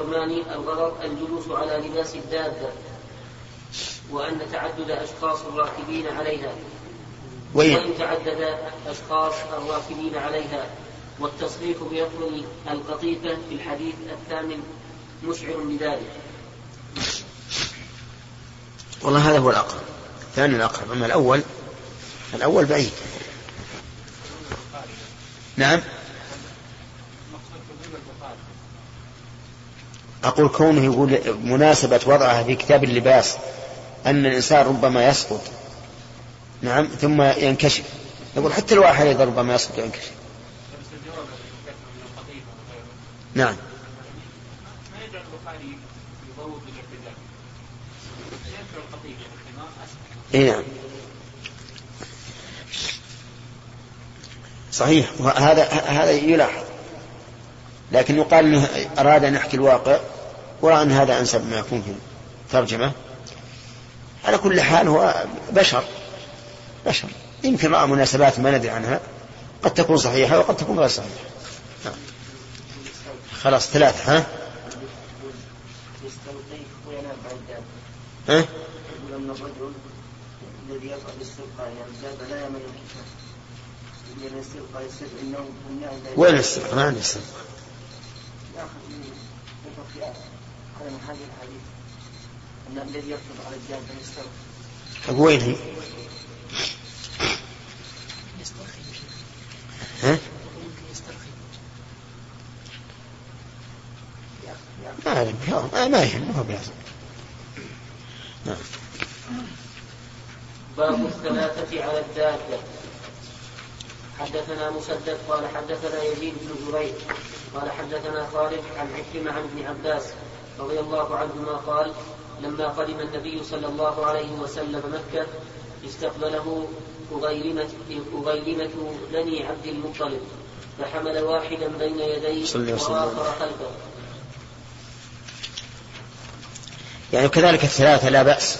الكرماني الغرض الجلوس على لباس الدابة وأن تعدد أشخاص الراكبين عليها. وإن, وإن تعدد أشخاص الراكبين عليها. والتصريح بيطلب القطيفة في الحديث الثامن مشعر بذلك. والله هذا هو الأقرب الثاني الأقرب. أما الأول الأول بعيد. نعم؟ أقول كونه يقول مناسبة وضعها في كتاب اللباس أن الإنسان ربما يسقط. نعم ثم ينكشف. يقول حتى الواحد أيضا ربما يسقط وينكشف. نعم. إي نعم. صحيح. هذا هذا يلاحظ. لكن يقال إنه أراد أن يحكي الواقع ورأى أن هذا أنسب ما يكون في الترجمة على كل حال هو بشر بشر يمكن رأى مناسبات ما ندري عنها قد تكون صحيحة وقد تكون غير صحيحة نعم. خلاص ثلاثة ها؟ ها؟ الرجل الذي يقع بالاستلقاء يعني لا يمن لأن الاستلقاء يصير النوم وين الاستلقاء؟ ما عندي استلقاء. ياخذ من هذه الحديث أن الذي يركض على يستلقى. وين هي؟ ها؟ ما أعلم ما يهم ما هو بلازم نعم باب الثلاثة على الدابة حدثنا مسدد قال حدثنا يزيد بن زريع قال حدثنا خالد عن عكرمة عن ابن عباس رضي الله عنهما قال لما قدم النبي صلى الله عليه وسلم مكة استقبله أغيلمة, أغيلمة بني عبد المطلب فحمل واحدا بين يديه وآخر خلفه يعني كذلك الثلاثة لا بأس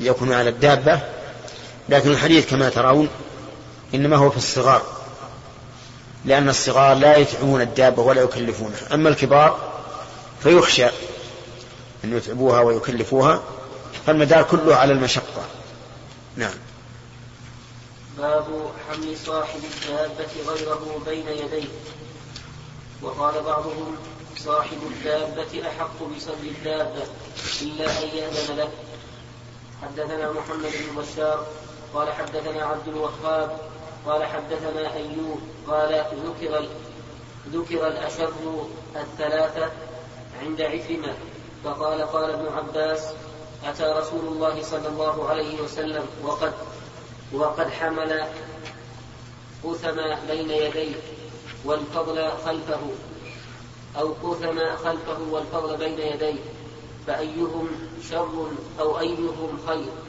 يكون على الدابة لكن الحديث كما ترون إنما هو في الصغار. لأن الصغار لا يتعبون الدابة ولا يكلفونها. أما الكبار فيخشى أن يتعبوها ويكلفوها فالمدار كله على المشقة. نعم. باب حمل صاحب الدابة غيره بين يديه. وقال بعضهم صاحب الدابة أحق بصد الدابة إلا أن يأذن له. حدثنا محمد بن بشار قال حدثنا عبد الوهاب قال حدثنا أيوب قال ذكر ذكر الأشر الثلاثة عند عكرمة. فقال قال ابن عباس أتى رسول الله صلى الله عليه وسلم وقد وقد حمل قثم بين يديه والفضل خلفه. أو قثم خلفه والفضل بين يديه. فأيهم شر أو أيهم خير؟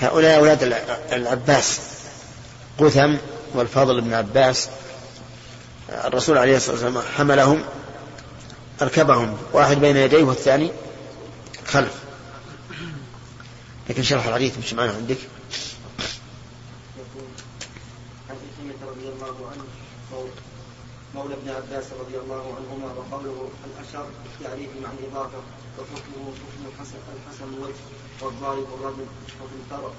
هؤلاء أولاد العباس قثم والفضل بن عباس. الرسول عليه الصلاة والسلام حملهم أركبهم واحد بين يديه والثاني خلف. لكن شرح الحديث مش معنا عندك. مولى ابن عباس رضي الله عنهما وقوله الأشر التعريف مع الإضافة وحكمه حكم الحسن الحسن الوجه والضارب الرجل وفي الفرع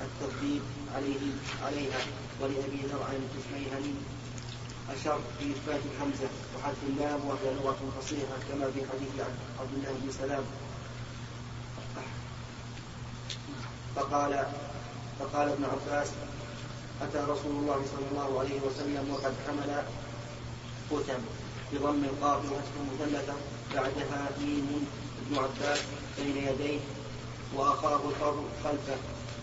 الترتيب عليه عليها ولأبي ذر عن الكشميهني أشر في إثبات الحمزة وحذف اللام وهي لغة فصيحة كما في حديث عبد الله بن سلام. فقال فقال ابن عباس أتى رسول الله صلى الله عليه وسلم وقد حمل قتم بضم القاف وحسب مثلثة بعدها ميم ابن عباس بين يديه وأخاه الفضل خلفه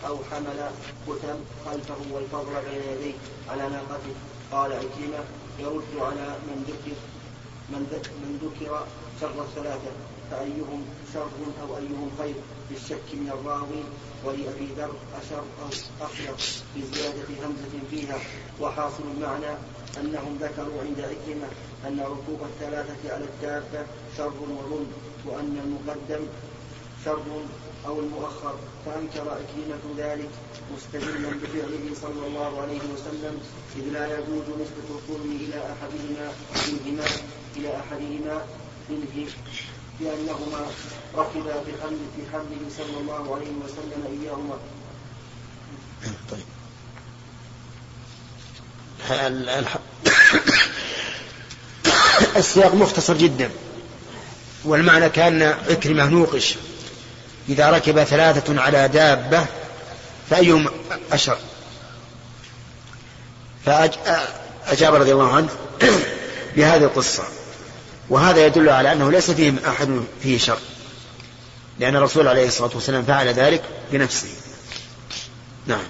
أو حمل قتم خلفه والفضل بين يديه على ناقته. قال عكرمة يرد على من ذكر من من ذكر شر الثلاثة فأيهم شر أو أيهم خير؟ بالشك من الراوي ولأبي ذر أشر أو أخير بزيادة همزة فيها. وحاصل المعنى أنهم ذكروا عند عكرمة أن ركوب الثلاثة على الدابة شر وظلم وأن المقدم شر أو المؤخر فأنكر أكرمة ذلك مستدلا بفعله صلى الله عليه وسلم إذ لا يجوز نسبة الظلم إلى أحدهما منهما إلى أحدهما منه لأنهما ركبا في صلى الله عليه وسلم إياهما. طيب. السياق مختصر جدا والمعنى كان عكرمة نوقش. إذا ركب ثلاثة على دابة فأيهم أشر. فأجاب رضي الله عنه بهذه القصة. وهذا يدل على أنه ليس فيهم أحد فيه شر لأن الرسول عليه الصلاة والسلام فعل ذلك بنفسه. نعم.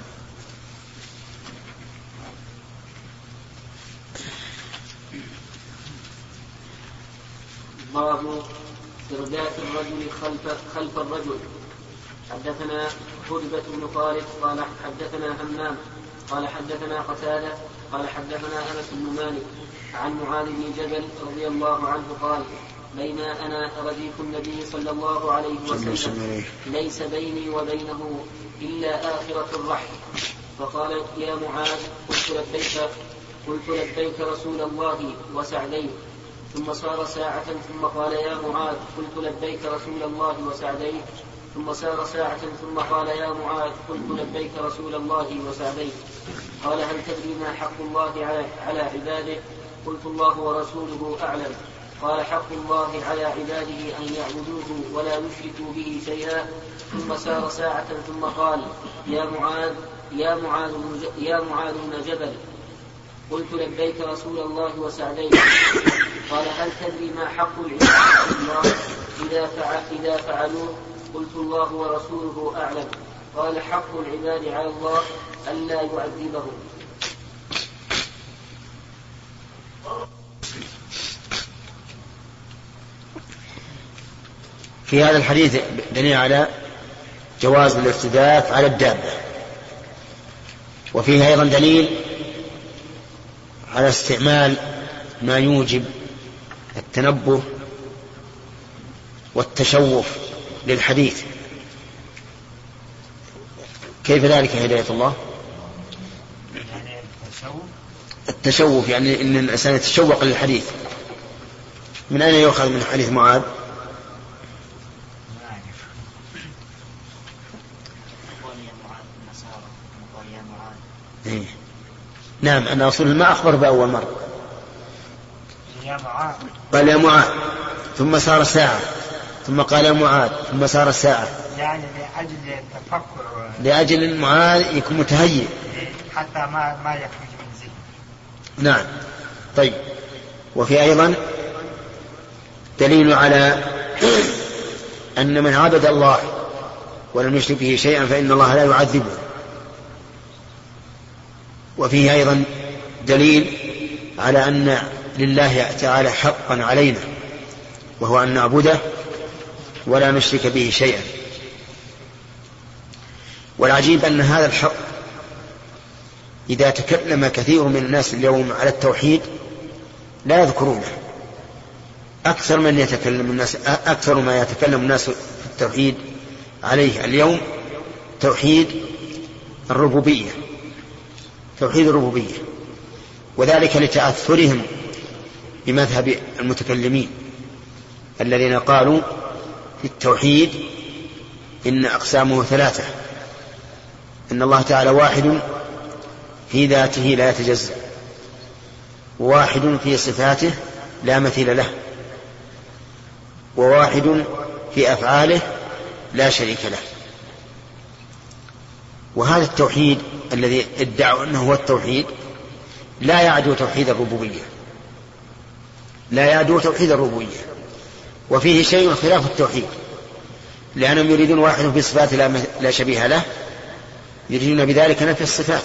باب إرداف الرجل خلف خلف الرجل. حدثنا خربة بن خالد قال حدثنا همام قال حدثنا قتادة قال حدثنا أنس بن مالك عن معاذ بن جبل رضي الله عنه قال بين أنا رديف النبي صلى الله عليه وسلم. ليس بيني وبينه إلا آخرة الرحل فقال يا معاذ قلت لبيك قلت لبيك رسول الله وسعديك. ثم صار ساعة ثم قال يا معاذ قلت لبيك رسول الله وسعديك. ثم سار ساعة ثم قال يا معاذ قلت لبيك رسول الله وسعديك. قال هل تدري ما حق الله على عباده؟ قلت الله ورسوله أعلم. قال حق الله على عباده أن يعبدوه ولا يشركوا به شيئا. ثم سار ساعة ثم قال يا معاذ يا معاذ يا معاذ بن جبل. قلت لبيك رسول الله وسعديك. قال هل تدري ما حق العباد الله؟ إذا إذا فعلوه قلت الله ورسوله أعلم. قال حق العباد على الله ألا يعذبهم. في هذا الحديث دليل على جواز الارتداف على الدابة. وفيه أيضا دليل على استعمال ما يوجب التنبه والتشوف للحديث. كيف ذلك هداية الله؟ التشوف يعني إن الإنسان يتشوق للحديث. من أين يؤخذ من حديث معاذ إيه. نعم أن رسول ما أخبر بأول مرة. قال يا معاذ. ثم صار ساعة. ثم قال يا معاذ. ثم صار ساعة. يعني لأجل التفكر. لأجل معاذ يكون متهيئ. حتى ما ما يخرج من ذهن نعم. طيب. وفي أيضا دليل على أن من عبد الله ولم يشرك به شيئا فإن الله لا يعذبه. وفيه أيضا دليل على أن لله تعالى حقا علينا وهو أن نعبده ولا نشرك به شيئا. والعجيب أن هذا الحق إذا تكلم كثير من الناس اليوم على التوحيد لا يذكرونه. أكثر من يتكلم الناس أكثر ما يتكلم الناس في التوحيد عليه اليوم توحيد الربوبية. توحيد الربوبية وذلك لتأثرهم بمذهب المتكلمين الذين قالوا في التوحيد إن أقسامه ثلاثة إن الله تعالى واحد في ذاته لا يتجزأ وواحد في صفاته لا مثيل له وواحد في أفعاله لا شريك له. وهذا التوحيد الذي ادعوا أنه هو التوحيد لا يعدو توحيد الربوبية. لا يعدو توحيد الربوبية. وفيه شيء خلاف التوحيد. لأنهم يريدون واحد في صفات لا شبيه له يريدون بذلك نفي الصفات.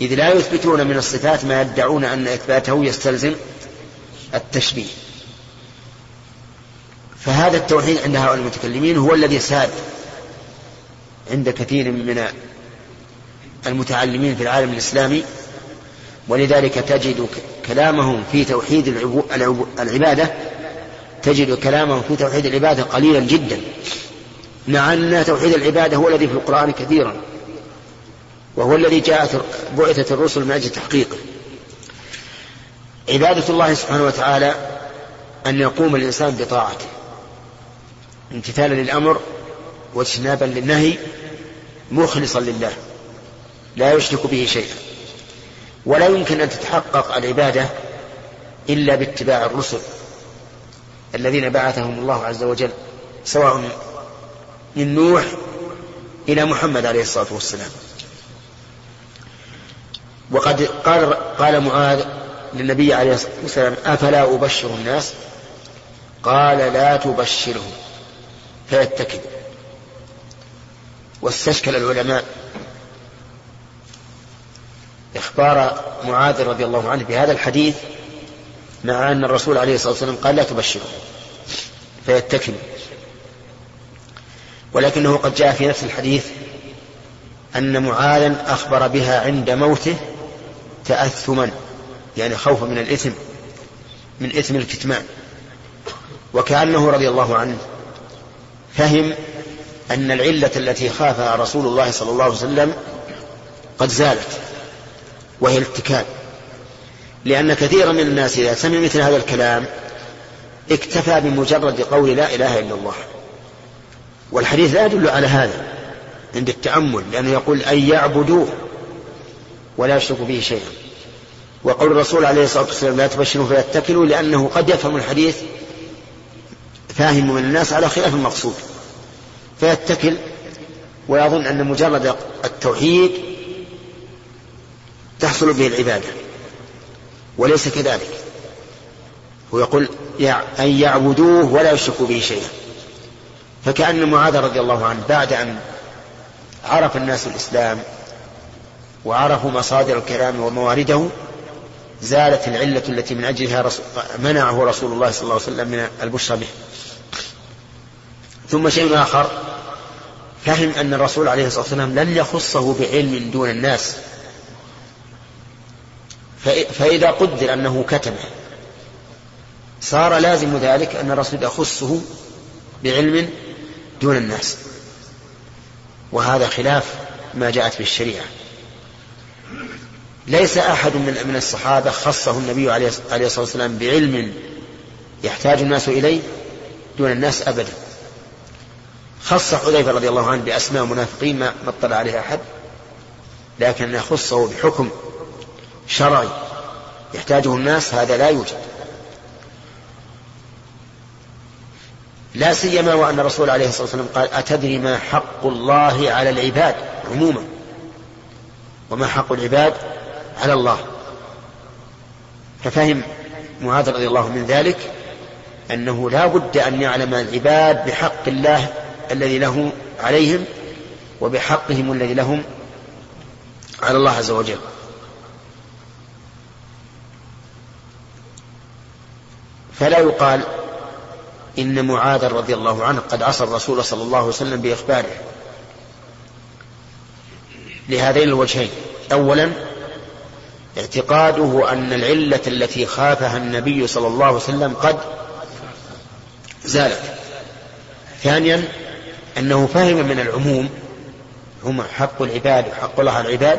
إذ لا يثبتون من الصفات ما يدعون أن إثباته يستلزم التشبيه. فهذا التوحيد عند هؤلاء المتكلمين هو الذي ساد عند كثير من المتعلمين في العالم الإسلامي ولذلك تجد كلامهم في توحيد العبادة تجد كلامه في توحيد العبادة قليلا جدا مع أن توحيد العبادة هو الذي في القرآن كثيرا وهو الذي جاءت بعثت الرسل من أجل تحقيقه. عبادة الله سبحانه وتعالى أن يقوم الإنسان بطاعته امتثالا للأمر واجتنابا للنهي مخلصا لله لا يشرك به شيئا ولا يمكن أن تتحقق العبادة إلا باتباع الرسل الذين بعثهم الله عز وجل سواء من نوح إلى محمد عليه الصلاة والسلام. وقد قال قال معاذ للنبي عليه الصلاة والسلام أفلا أبشر الناس؟ قال لا تبشرهم فيتكل واستشكل العلماء إخبار معاذ رضي الله عنه بهذا الحديث مع أن الرسول عليه الصلاة والسلام قال لا تبشرهم فيتكل ولكنه قد جاء في نفس الحديث أن معاذا أخبر بها عند موته تأثما يعني خوفا من الإثم من إثم الكتمان. وكأنه رضي الله عنه فهم أن العلة التي خافها رسول الله صلى الله عليه وسلم قد زالت وهي الاتكال. لأن كثيرا من الناس إذا سمع مثل هذا الكلام اكتفى بمجرد قول لا إله إلا الله. والحديث لا يدل على هذا عند التأمل لأنه يقول أن يعبدوه ولا يشركوا به شيئا. وقول الرسول عليه الصلاة والسلام لا تبشروا فيتكلوا لأنه قد يفهم الحديث فاهم من الناس على خلاف المقصود. فيتكل ويظن أن مجرد التوحيد تحصل به العبادة وليس كذلك. ويقول أن يعبدوه ولا يشركوا به شيئا. فكأن معاذ رضي الله عنه بعد أن عرف الناس الإسلام وعرفوا مصادر الكلام وموارده زالت العلة التي من أجلها منعه رسول الله صلى الله عليه وسلم من البشرى به. ثم شيء آخر فهم أن الرسول عليه الصلاة والسلام لن يخصه بعلم دون الناس. فإذا قدر أنه كتبه صار لازم ذلك أن الرسول يخصه بعلم دون الناس. وهذا خلاف ما جاءت به الشريعة. ليس أحد من من الصحابة خصه النبي عليه الصلاة والسلام بعلم يحتاج الناس إليه دون الناس أبدا. خص حذيفة رضي الله عنه بأسماء منافقين ما اطلع عليها أحد. لكن يخصه بحكم شرعي يحتاجه الناس هذا لا يوجد. لا سيما وأن الرسول عليه الصلاة والسلام قال أتدري ما حق الله على العباد عموما؟ وما حق العباد على الله. ففهم معاذ رضي الله من ذلك أنه لا بد أن يعلم العباد بحق الله الذي له عليهم وبحقهم الذي لهم على الله عز وجل. فلا يقال إن معاذ رضي الله عنه قد عصى الرسول صلى الله عليه وسلم بإخباره. لهذين الوجهين. أولا اعتقاده أن العلة التي خافها النبي صلى الله عليه وسلم قد زالت. ثانيا أنه فهم من العموم هم حق العباد وحق الله العباد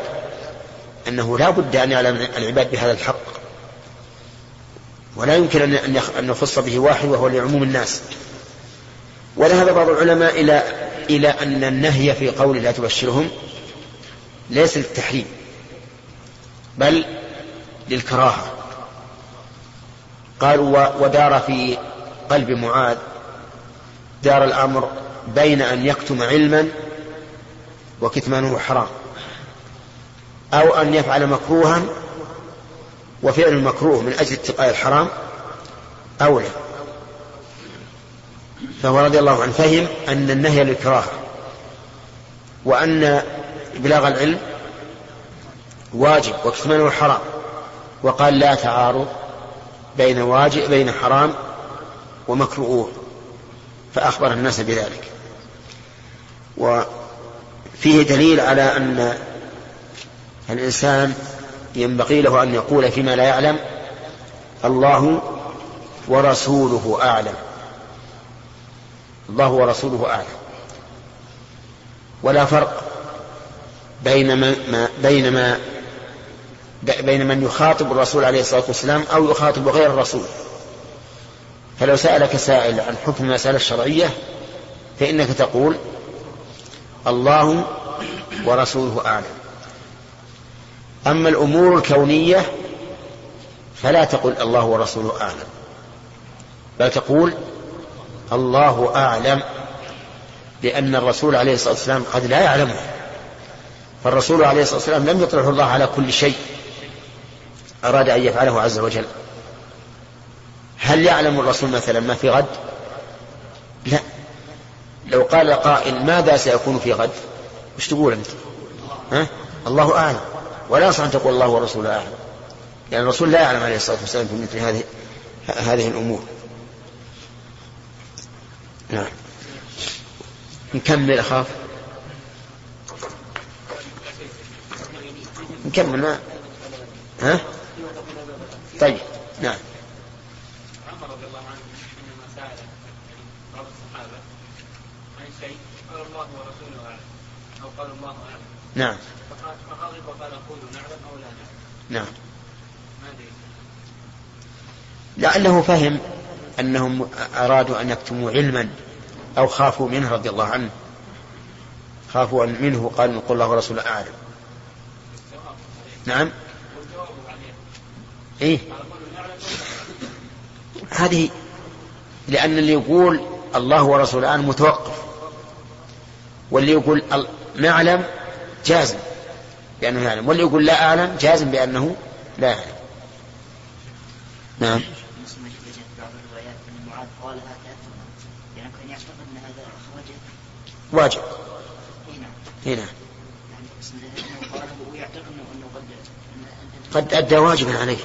أنه لا بد أن يعلم العباد بهذا الحق. ولا يمكن أن يخص به واحد وهو لعموم الناس. وذهب بعض العلماء إلى إلى أن النهي في قول لا تبشرهم ليس للتحريم بل للكراهة. قالوا ودار في قلب معاذ دار الأمر بين أن يكتم علما وكتمانه حرام أو أن يفعل مكروها وفعل المكروه من أجل اتقاء الحرام أولى فهو رضي الله عنه فهم أن النهي للكراهة وأن إبلاغ العلم واجب وكتمانه حرام وقال لا تعارض بين واجب بين حرام ومكروه فأخبر الناس بذلك. وفيه دليل على أن الإنسان ينبغي له أن يقول فيما لا يعلم الله ورسوله أعلم. الله ورسوله أعلم. ولا فرق بين ما بين ما بين من يخاطب الرسول عليه الصلاة والسلام أو يخاطب غير الرسول. فلو سألك سائل عن حكم المسألة الشرعية فإنك تقول الله ورسوله أعلم. أما الأمور الكونية فلا تقل الله ورسوله أعلم. بل تقول الله أعلم لأن الرسول عليه الصلاة والسلام قد لا يعلمه. فالرسول عليه الصلاة والسلام لم يطلعه الله على كل شيء. أراد أن يفعله عز وجل. هل يعلم الرسول مثلا ما في غد؟ لا. لو قال قائل ماذا سيكون في غد؟ وش تقول أنت؟ ها؟ الله أعلم. ولا يصح أن تقول الله ورسوله أعلم. لأن الرسول لا يعلم عليه الصلاة والسلام في مثل هذه هذه الأمور. نعم. نكمل أخاف. نكمل ما ها؟ طيب. نعم عمر رضي الله عنه حينما سأل بعض الصحابة عن شيء قال الله ورسوله أعلم أو قال الله أعلم نعم. فغضب وقال قولوا نعلم أو لا نعلم نعم. لعله فهم أنهم أرادوا أن يكتموا علما أو خافوا منه رضي الله عنه. خافوا منه قال نقول الله ورسوله أعلم. نعم. إيه. هذه لأن اللي يقول الله ورسوله أعلم متوقف. واللي يقول نعلم جازم بأنه يعلم واللي يقول لا أعلم جازم بأنه لا يعلم. نعم. واجب. هنا انه انه قد أدى واجبا عليه.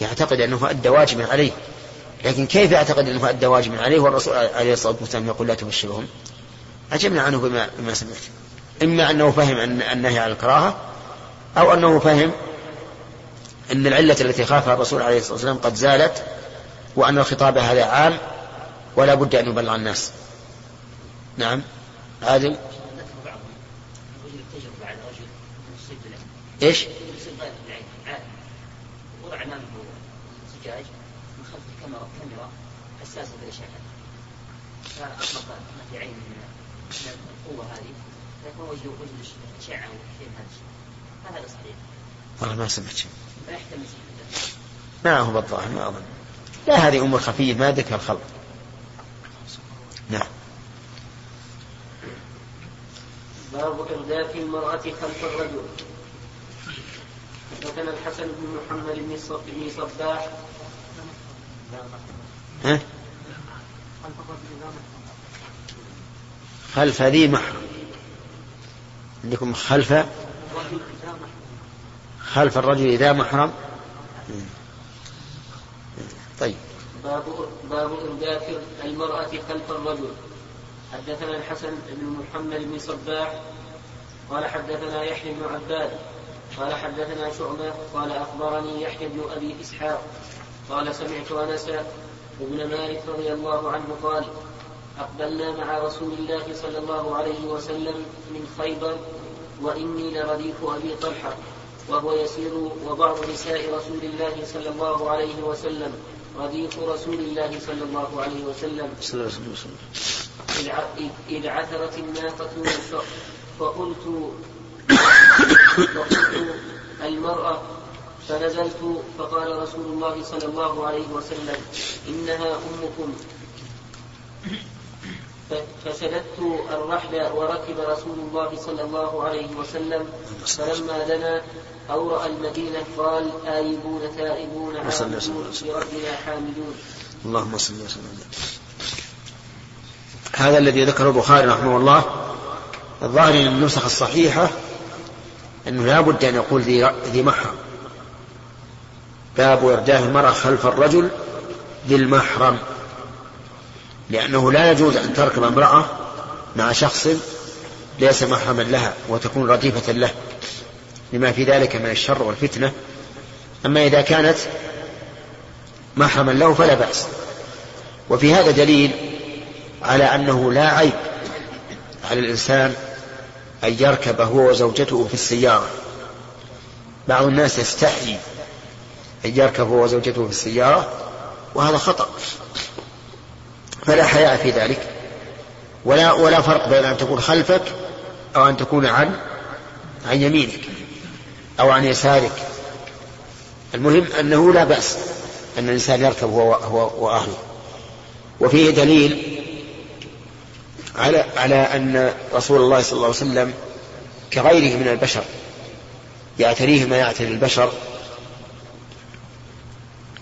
يعتقد أنه أدى واجبا عليه. لكن كيف يعتقد أنه أدى واجبا عليه؟ والرسول عليه الصلاة والسلام يقول لا تبشرهم. عجبنا عنه بما, بما سمعت. إما أنه فهم أن النهي عن الكراهة أو أنه فهم أن العلة التي خافها الرسول عليه الصلاة والسلام قد زالت وأن الخطاب هذا عام ولا بد أن يبلغ الناس. نعم. عادل ذكر بعضهم وجد التجربه على رجل يصيب له إيش يصيب ضيف بالعين عالم وضع امامه زجاج من خلف كاميرا كاميرا حساسه بالاشعه فاطلق ما في عينه من من القوه هذه هذا الشيء هذا هذا صحيح. والله ما سمعت شيء. ما هو بالظاهر ما أظن. لا هذه أمور خفية ما ذكر الخلق. نعم. باب إرداف المرأة خلف الرجل. حدثنا الحسن بن محمد بن صباح. ها؟ خلف ذي محرم. عندكم خلف خلف الرجل إذا محرم؟ طيب. باب باب إرداف المرأة خلف الرجل. حدثنا الحسن بن محمد بن صباح قال حدثنا يحيى بن عباد قال حدثنا شعبة قال أخبرني يحيى بن أبي إسحاق قال سمعت أنس بن مالك رضي الله عنه قال أقبلنا مع رسول الله صلى الله عليه وسلم من خيبر وإني لرديف أبي طلحة وهو يسير وبعض نساء رسول الله صلى الله عليه وسلم رديف رسول الله صلى الله عليه وسلم. إذ عثرت الناقة فقلت فقلت المرأة فنزلت فقال رسول الله صلى الله عليه وسلم إنها أمكم. فشددت الرحل وركب رسول الله صلى الله عليه وسلم فلما دنا أو رأى المدينة قال آيبون تائبون عابدون. لربنا حامدون. اللهم صل وسلم. هذا الذي ذكره البخاري رحمه الله الظاهر من النسخ الصحيحة أنه لا بد أن يقول ذي ذي محرم. باب إرداف المرأة خلف الرجل ذي المحرم. لأنه لا يجوز أن تركب امرأة مع شخص ليس محرما لها وتكون رديفة له لما في ذلك من الشر والفتنة. أما إذا كانت محرما له فلا بأس. وفي هذا دليل على أنه لا عيب على الإنسان أن يركب هو وزوجته في السيارة. بعض الناس يستحيي أن يركب هو وزوجته في السيارة وهذا خطأ. فلا حياء في ذلك. ولا ولا فرق بين أن تكون خلفك أو أن تكون عن عن يمينك أو عن يسارك. المهم أنه لا بأس أن الإنسان يركب هو هو وأهله وفيه دليل على على أن رسول الله صلى الله عليه وسلم كغيره من البشر يعتريه ما يعتري البشر.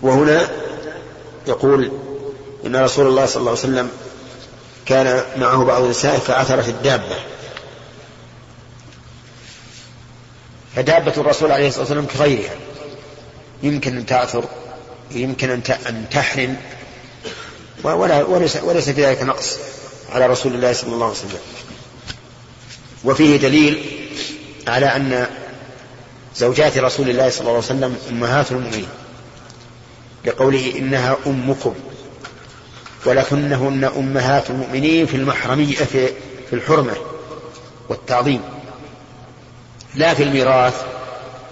وهنا يقول إن رسول الله صلى الله عليه وسلم كان معه بعض النساء فعثرت الدابة. فدابة الرسول عليه الصلاة والسلام كغيرها. يمكن أن تعثر يمكن أن تحرم ولا وليس, وليس في ذلك نقص على رسول الله صلى الله عليه وسلم. وفيه دليل على أن زوجات رسول الله صلى الله عليه وسلم أمهات المؤمنين لقوله إنها أمكم. ولكنهن أمهات المؤمنين في المحرمية في, الحرمة والتعظيم لا في الميراث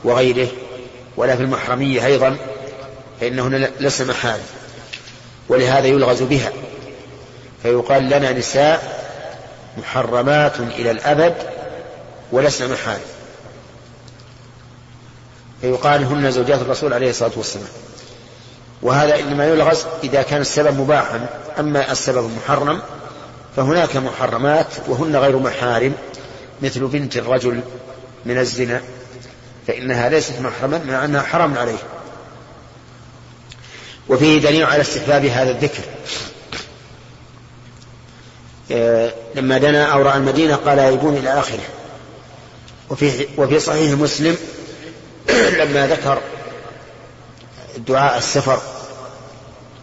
وغيره ولا في المحرمية أيضا فإنهن لسن محال ولهذا يلغز بها فيقال لنا نساء محرمات إلى الأبد ولسن محال. فيقال هن زوجات الرسول عليه الصلاة والسلام. وهذا إنما يلغز إذا كان السبب مباحا. أما السبب محرم فهناك محرمات وهن غير محارم مثل بنت الرجل من الزنا فإنها ليست محرما مع أنها حرام عليه. وفيه دليل على استحباب هذا الذكر. آه، لما دنا أو رأى المدينة قال يبون إلى آخره. وفي, وفي صحيح مسلم لما ذكر دعاء السفر.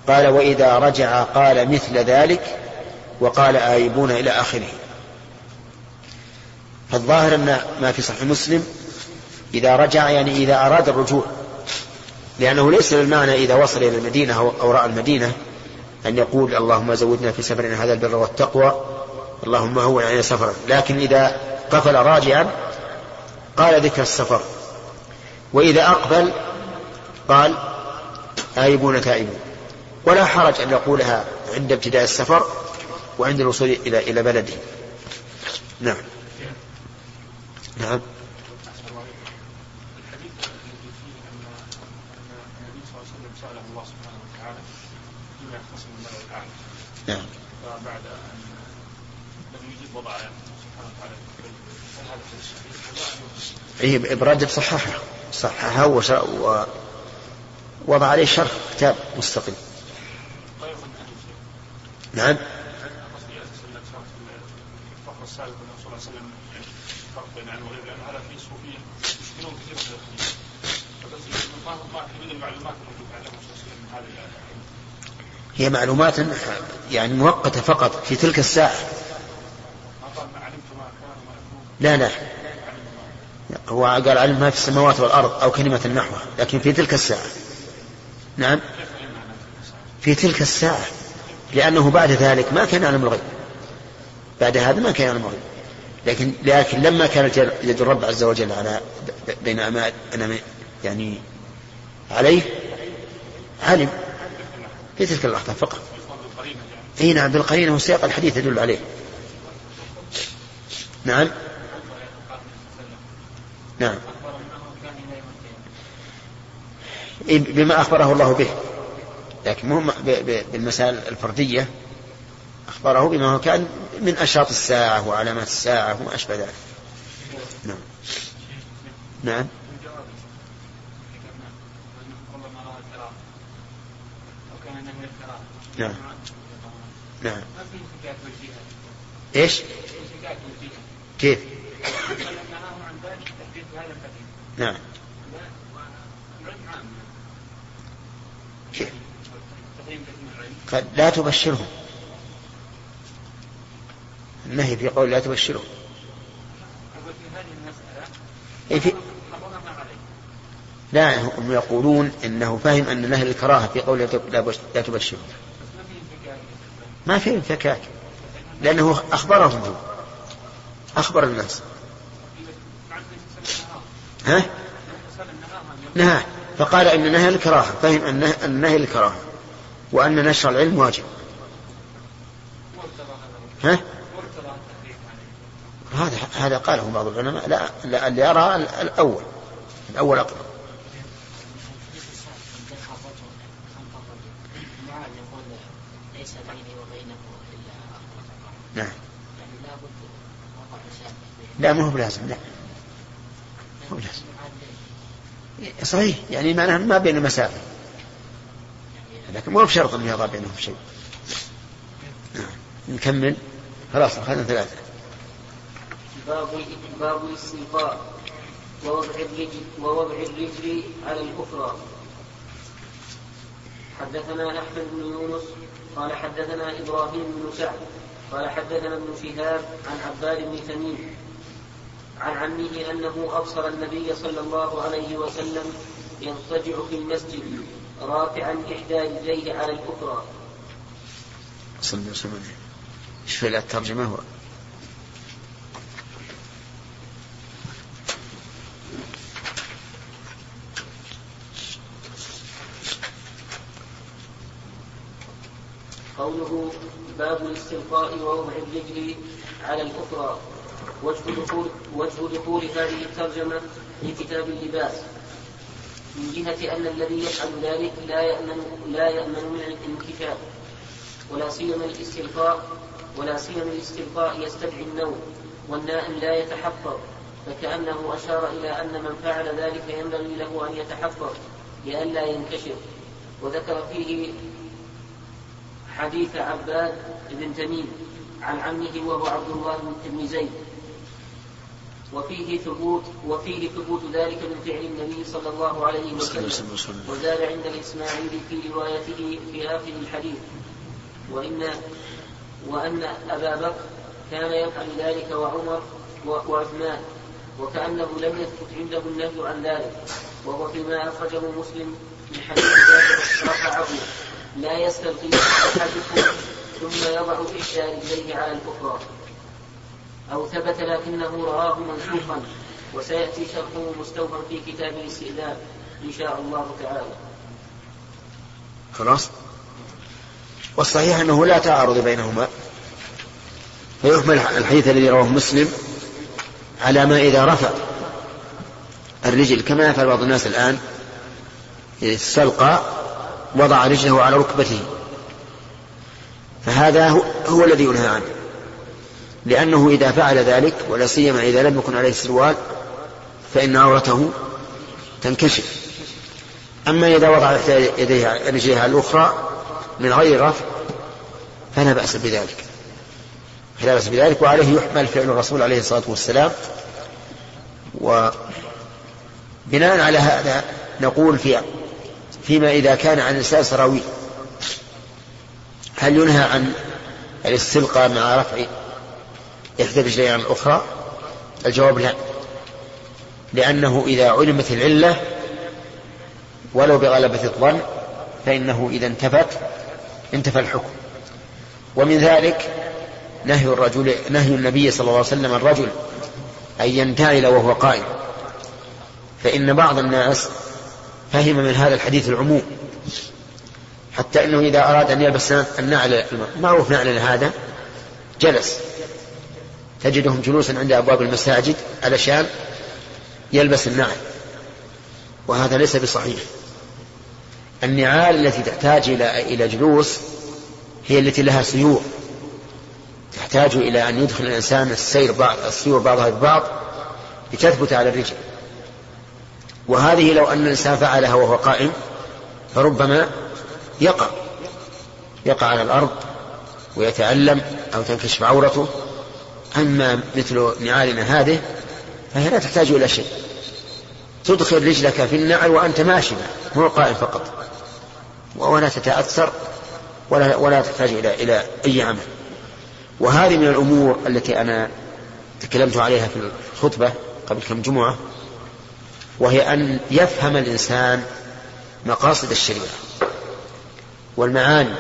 قال وإذا رجع قال مثل ذلك وقال آيبون إلى آخره. فالظاهر أن ما في صحيح مسلم إذا رجع يعني إذا أراد الرجوع لأنه ليس المعنى إذا وصل إلى المدينة أو رأى المدينة أن يقول اللهم زودنا في سفرنا هذا البر والتقوى اللهم هون علينا سفرا. لكن إذا قفل راجعا قال ذكر السفر. وإذا أقبل قال آيبون تائبون. ولا حرج أن يقولها عند ابتداء السفر وعند الوصول إلى إلى بلده. نعم. نعم. نعم. فبعد ان لم يجد وضع سبحانه وتعالى اي ابراج صححها صححها ووضع عليه شرح كتاب مستقل نعم. هي معلومات يعني مؤقتة فقط في تلك الساعة. لا لا. هو قال علم ما في السماوات والأرض أو كلمة نحوها لكن في تلك الساعة. نعم. في تلك الساعة لأنه بعد ذلك ما كان يعلم الغيب. بعد هذا ما كان يعلم الغيب. لكن لكن لما كانت يد الرب عز وجل على بين أنا يعني عليه علم في تلك اللحظة فقط. إي نعم بالقرينة وسياق الحديث يدل عليه. نعم. نعم. بما أخبره الله به. لكن مو بالمسائل الفردية أخبره بما هو كان من أشراط الساعة وعلامات الساعة وما أشبه ذلك. نعم. نعم. نعم. نعم. إيش؟ كيف؟ نعم كيف؟ قد لا تبشرهم النهي في قول لا تبشرهم إيه في لا هم يقولون إنه فهم أن نهي الكراهة في قول لا تبشرهم ما في انفكاك لأنه أخبرهم هو. أخبر الناس. ها؟ نهى. فقال إن نهي الكراهة. فهم أن النهي الكراهة. وأن نشر العلم واجب. ها؟ هذا هذا قاله بعض العلماء. لا, لا اللي يرى الأول. الأول أقرب نعم. لا ما هو بلازم لا. هو بلازم. صحيح. يعني معناها ما بين مسافة لكن مو بشرط أن يضع بينهم شيء. نعم. نكمل. خلاص أخذنا ثلاثة. باب باب الاستلقاء ووضع الرجل ووضع الرجل على الأخرى. حدثنا أحمد بن يونس قال حدثنا إبراهيم بن سعد قال حدثنا ابن شهاب عن عباد بن تميم. عن عمه أنه أبصر النبي صلى الله عليه وسلم يضطجع في المسجد. رافعا إحدى رجليه على الأخرى. صلى وسلم. في الترجمة هو؟ قوله باب الاستلقاء ووضع الرجل على الأخرى. وجه دخول وجه دخول هذه الترجمة في كتاب اللباس. من جهة أن الذي يفعل ذلك لا يأمن لا يأمن من الانكشاف ولا سيما الاستلقاء ولا سيما الاستلقاء يستدعي النوم والنائم لا يتحفظ فكأنه أشار إلى أن من فعل ذلك ينبغي له أن يتحفظ لئلا ينكشف. وذكر فيه حديث عباد بن تميم عن عمه وهو عبد الله بن زيد. وفيه ثبوت وفيه ثبوت ذلك من فعل النبي صلى الله عليه وسلم. وزاد عند الإسماعيلي في روايته في آخر الحديث. وإن وأن أبا بكر كان يفعل ذلك وعمر وعثمان وكأنه لم يثبت عنده النهي عن ذلك. وهو فيما أخرجه مسلم من حديث رفعه لا يستلقي أحدكم ثم يضع إحدى رجليه على الأخرى. أو ثبت لكنه رآه منسوخا وسيأتي شرحه مستوفا في كتاب الاستئذان إن شاء الله تعالى. خلاص؟ والصحيح أنه لا تعارض بينهما. فيحمل الحديث الذي رواه مسلم على ما إذا رفع الرجل كما يفعل بعض الناس الآن استلقى وضع رجله على ركبته. فهذا هو الذي ينهى عنه. لأنه إذا فعل ذلك ولا سيما إذا لم يكن عليه سروال فإن عورته تنكشف. أما إذا وضع يديه رجليها الأخرى من غير رفع فلا بأس بذلك. فلا بأس بذلك وعليه يحمل فعل الرسول عليه الصلاة والسلام. وبناء على هذا نقول في فيما إذا كان عن الإنسان سراويل. هل ينهى عن الاستلقاء مع رفع إحدى الرجلين الأخرى الجواب لا. لأنه إذا علمت العلة ولو بغلبة الظن فإنه إذا انتفت انتفى الحكم. ومن ذلك نهي الرجل نهي النبي صلى الله عليه وسلم الرجل أن ينتعل وهو قائم. فإن بعض الناس فهم من هذا الحديث العموم. حتى إنه إذا أراد أن يلبس النعل معروف نعل هذا جلس. تجدهم جلوسا عند أبواب المساجد علشان يلبس النعل وهذا ليس بصحيح. النعال التي تحتاج إلى إلى جلوس هي التي لها سيور تحتاج إلى أن يدخل الإنسان السير بعض السيور بعضها ببعض لتثبت على الرجل. وهذه لو أن الإنسان فعلها وهو قائم فربما يقع. يقع على الأرض ويتألم أو تنكشف عورته. أما مثل نعالنا هذه فهي لا تحتاج إلى شيء. تدخل رجلك في النعل وأنت ماشي مو قائم فقط. ولا تتأثر ولا ولا تحتاج إلى إلى أي عمل. وهذه من الأمور التي أنا تكلمت عليها في الخطبة قبل كم جمعة وهي أن يفهم الإنسان مقاصد الشريعة والمعاني.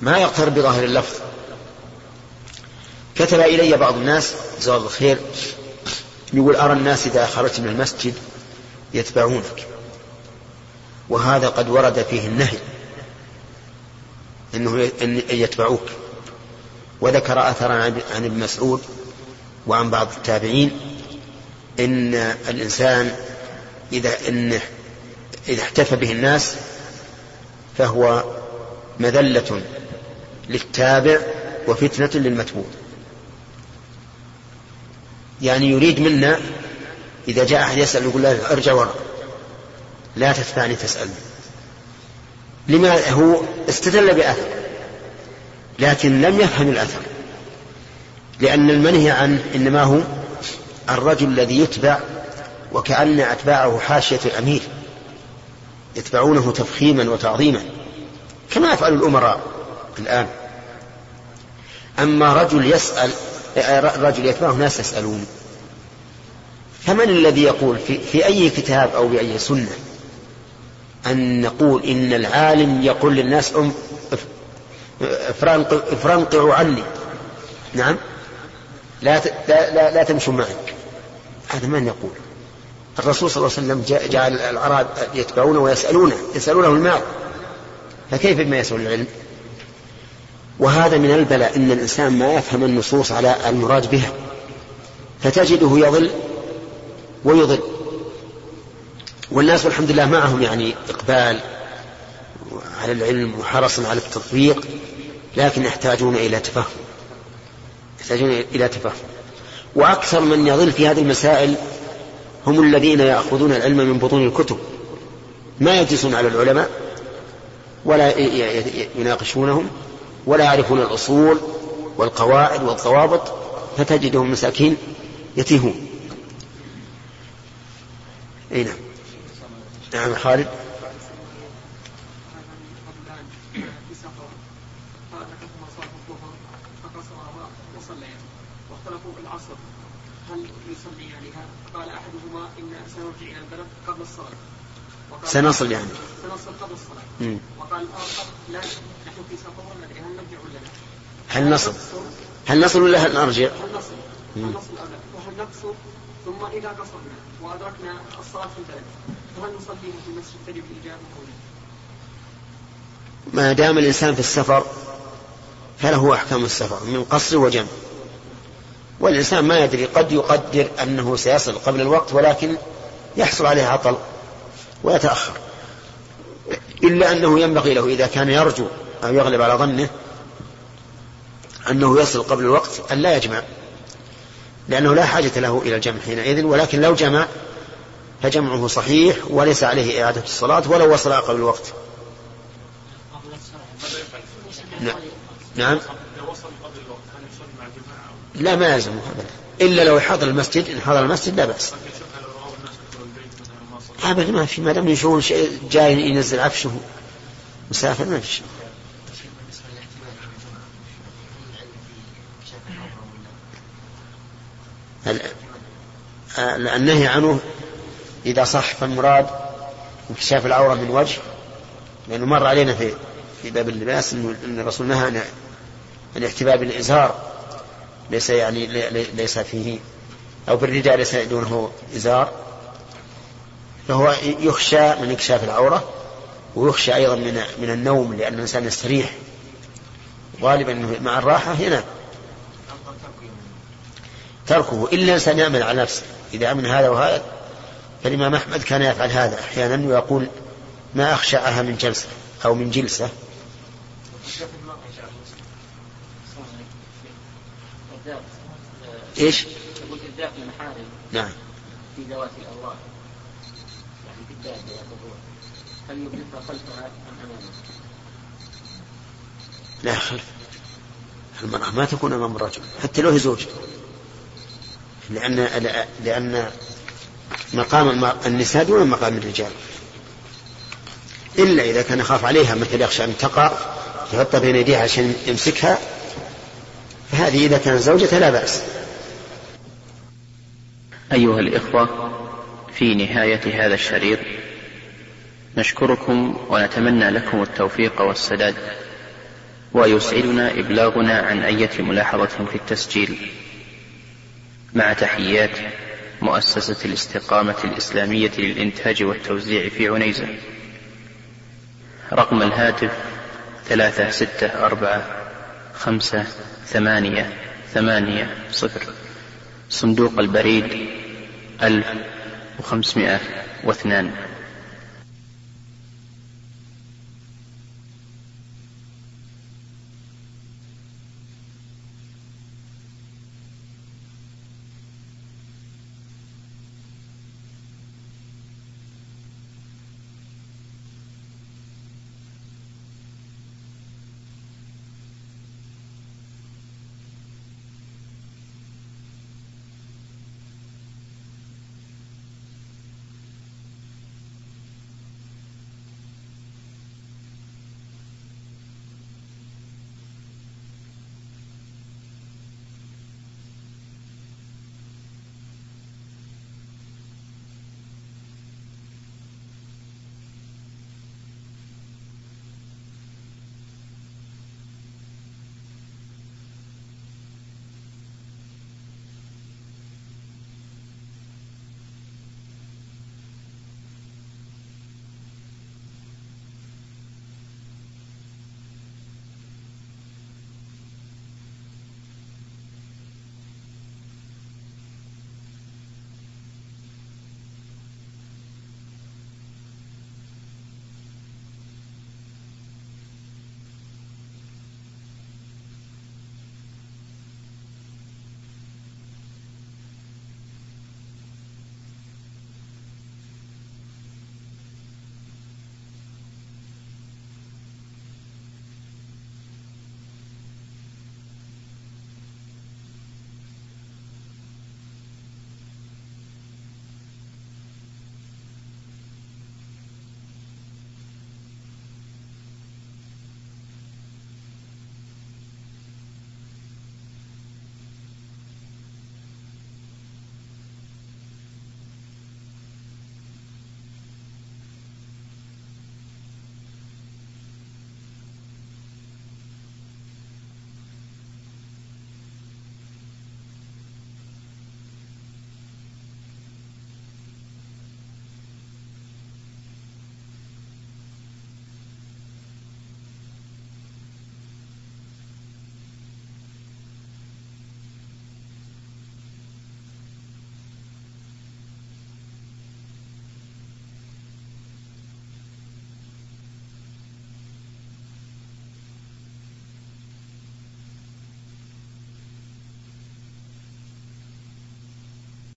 ما يقترب بظاهر اللفظ كتب إلي بعض الناس جزاه الله خير يقول أرى الناس إذا خرجت من المسجد يتبعونك. وهذا قد ورد فيه النهي إنه إن يتبعوك. وذكر أثرا عن ابن مسعود وعن بعض التابعين إن الإنسان إذا إن إذا احتفى به الناس فهو مذلة للتابع وفتنة للمتبوع. يعني يريد منا إذا جاء أحد يسأل يقول له ارجع وراء لا تتبعني تسألني. لما هو استدل بأثر لكن لم يفهم الأثر. لأن المنهي عنه إنما هو الرجل الذي يتبع وكأن أتباعه حاشية الأمير يتبعونه تفخيما وتعظيما كما يفعل الأمراء الآن. أما رجل يسأل رجل يتبعه ناس يسألون. فمن الذي يقول في, في أي كتاب أو بأي سنة أن نقول إن العالم يقول للناس افرنقعوا عني؟ نعم. لا لا لا, لا تمشوا معي. هذا من يقول؟ الرسول صلى الله عليه وسلم جعل الأعراب يتبعونه ويسألونه يسألونه المال فكيف بما يسأل العلم؟ وهذا من البلاء إن الإنسان ما يفهم النصوص على المراد بها فتجده يضل ويضل. والناس والحمد لله معهم يعني إقبال على العلم وحرص على التطبيق لكن يحتاجون إلى تفهم يحتاجون إلى تفهم. وأكثر من يضل في هذه المسائل هم الذين يأخذون العلم من بطون الكتب ما يجلسون على العلماء ولا يناقشونهم. ولا يعرفون الأصول والقواعد والضوابط فتجدهم مساكين يتيهون. أي نعم. نعم خالد. واختلفوا في العصر هل يصليانها؟ قال أحدهما إن سنرجع إلى البلد قبل الصلاة. سنصل يعني سنصل قبل الصلاه مم. وقال الآخر لا نحن في سفر وندري هل نرجع ولا لا؟ هل نصل هل نصل ولا هل نرجع هل نصل؟ هل نصل أو لا؟ وهل نقصر ثم اذا قصرنا وادركنا الصلاه في البلد فهل نصليها في المسجد تجب الاجابه أو لا؟ ما دام الإنسان في السفر فله أحكام السفر من قصر وجمع والإنسان ما يدري قد يقدر أنه سيصل قبل الوقت ولكن يحصل عليه عطل ويتأخر. إلا أنه ينبغي له إذا كان يرجو أو يغلب على ظنه أنه يصل قبل الوقت أن لا يجمع لأنه لا حاجة له إلى الجمع حينئذ ولكن لو جمع فجمعه صحيح وليس عليه إعادة الصلاة ولو وصل قبل الوقت. نعم. نعم لا ما يلزمه أبدا. إلا لو حضر المسجد إن حضر المسجد لا بأس. أبدا ما في ما دام يشوفون جاي ينزل عفشه. مسافر ما في شيء. النهي عنه إذا صح فالمراد انكشاف العورة من وجه لأنه مر علينا في في باب اللباس أن الرسول نهى عن الاحتباء بالإزار ليس يعني ليس فيه أو بالرداء ليس دونه إزار فهو يخشى من انكشاف العورة ويخشى أيضا من من النوم لأن الإنسان يستريح. غالبا مع الراحة ينام تركه. إلا الإنسان يعمل على نفسه إذا عمل هذا وهذا فالإمام أحمد كان يفعل هذا أحيانا ويقول ما أخشعها من جلسة أو من جلسة. إيش؟ يقول الذات المحارم نعم. في ذوات الارواح هل خلفها؟ لا خلف. المرأة ما تكون أمام الرجل حتى لو هي زوج لأن لأن مقام النساء دون مقام الرجال. إلا إذا كان يخاف عليها مثل يخشى أن تقع يحطها بين يديها عشان يمسكها فهذه إذا كانت زوجته لا بأس. أيها الإخوة في نهاية هذا الشريط نشكركم ونتمنى لكم التوفيق والسداد ويسعدنا إبلاغنا عن أية ملاحظة في التسجيل. مع تحيات مؤسسة الاستقامة الإسلامية للإنتاج والتوزيع في عنيزة. رقم الهاتف ثلاثة ستة أربعة خمسة ثمانية ثمانية صفر. صندوق البريد ألف وخمسمائة واثنان.